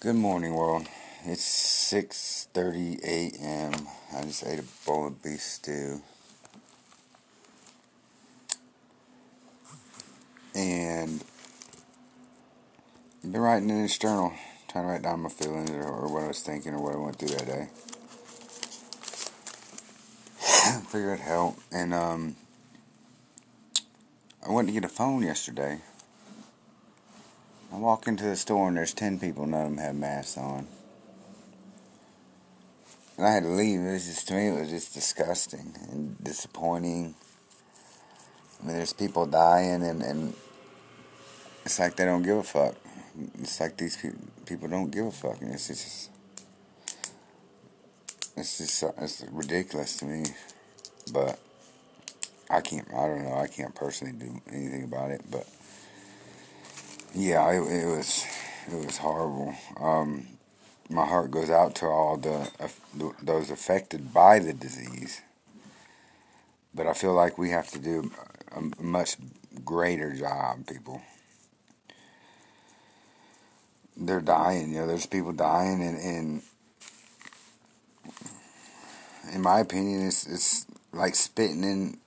Good morning, world. It's 6:30 a.m. I just ate a bowl of beef stew. And I've been writing in this journal, trying to write down my feelings or, what I was thinking or what I went through that day. Figure it help. And um I went to get a phone yesterday. I walk into the store and there's 10 people, none of them have masks on. And I had to leave. It was just, to me, it was just disgusting and disappointing. I mean, there's people dying and, and it's like they don't give a fuck. It's like these pe- people don't give a fuck. And it's just, it's just, it's ridiculous to me. But I can't, I don't know, I can't personally do anything about it, but yeah, it, it was it was horrible. Um, my heart goes out to all the uh, those affected by the disease, but I feel like we have to do a much greater job, people. They're dying, you know. There's people dying, and, and in my opinion, it's it's like spitting in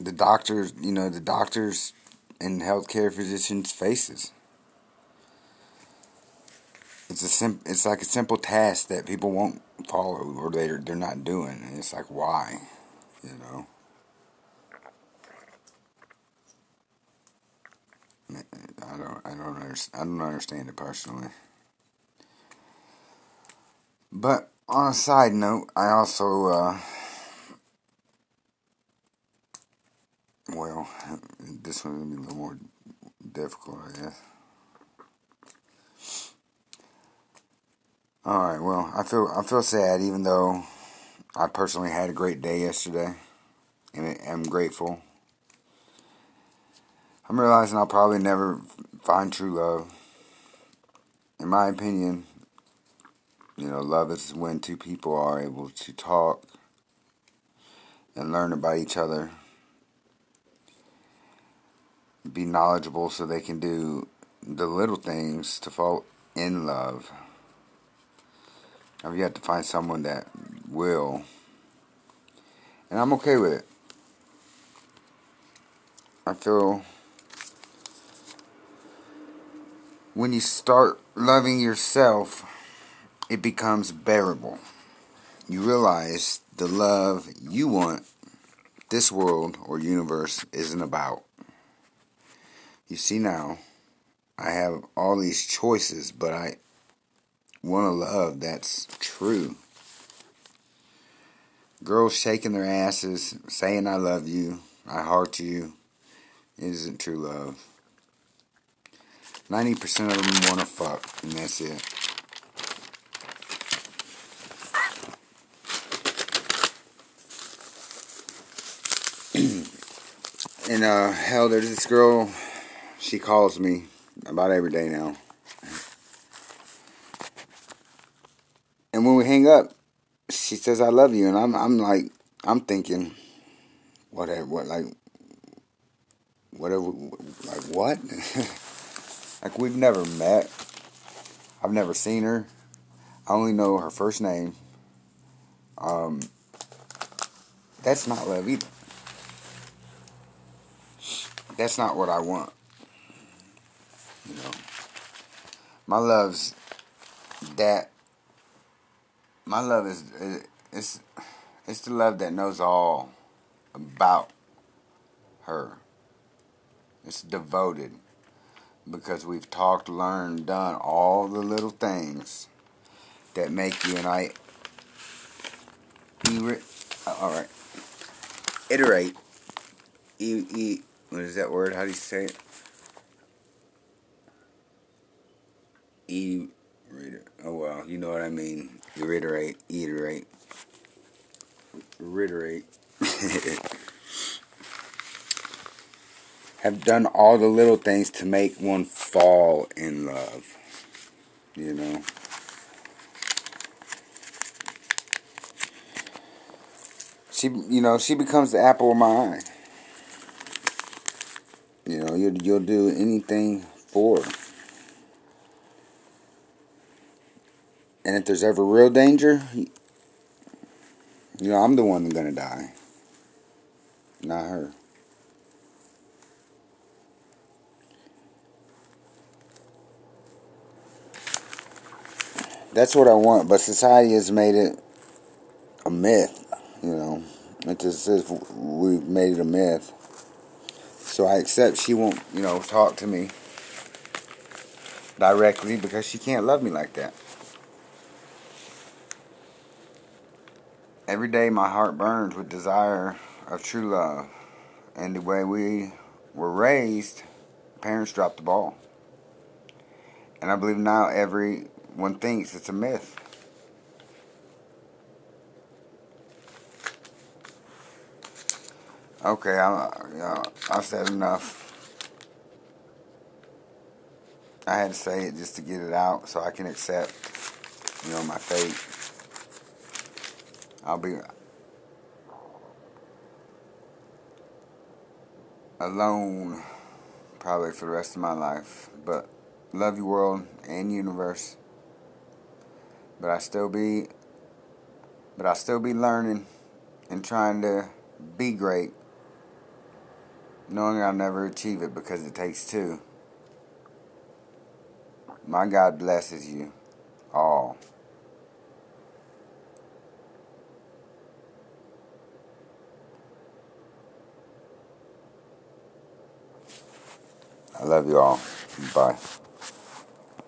the doctors. You know, the doctors in healthcare physicians' faces. It's a sim- It's like a simple task that people won't follow or they're they're not doing. And it's like why, you know. I don't I don't understand I don't understand it personally. But on a side note, I also uh, well, this one's gonna be a little more difficult, I guess. All right. Well, I feel I feel sad, even though I personally had a great day yesterday, and I'm grateful. I'm realizing I'll probably never find true love. In my opinion, you know, love is when two people are able to talk and learn about each other be knowledgeable so they can do the little things to fall in love. I've yet to find someone that will. And I'm okay with it. I feel when you start loving yourself, it becomes bearable. You realize the love you want, this world or universe isn't about. You see now, I have all these choices, but I want a love that's true. Girls shaking their asses, saying I love you, I heart you, isn't true love. 90% of them want to fuck, and that's it. and uh, hell, there's this girl she calls me about every day now. And when we hang up, she says I love you and I'm I'm like I'm thinking whatever what like whatever like what? like we've never met. I've never seen her. I only know her first name. Um that's not love either. That's not what I want. You know, my love's that. My love is it's it's the love that knows all about her. It's devoted because we've talked, learned, done all the little things that make you and I. Uh, all right. Iterate. E, e, what is that word? How do you say it? E oh well, you know what I mean. Reiterate, iterate, reiterate. Have done all the little things to make one fall in love. You know. She, you know, she becomes the apple of my eye. You know, you'll, you'll do anything for her. And if there's ever real danger, you know, I'm the one that's gonna die, not her. That's what I want, but society has made it a myth, you know. It just says we've made it a myth. So I accept she won't, you know, talk to me directly because she can't love me like that. Every day my heart burns with desire of true love. And the way we were raised, parents dropped the ball. And I believe now everyone thinks it's a myth. Okay, I, uh, I said enough. I had to say it just to get it out so I can accept, you know, my fate. I'll be alone probably for the rest of my life. But love you world and universe. But I still be but I still be learning and trying to be great knowing I'll never achieve it because it takes two. My God blesses you all. I love you all. Bye.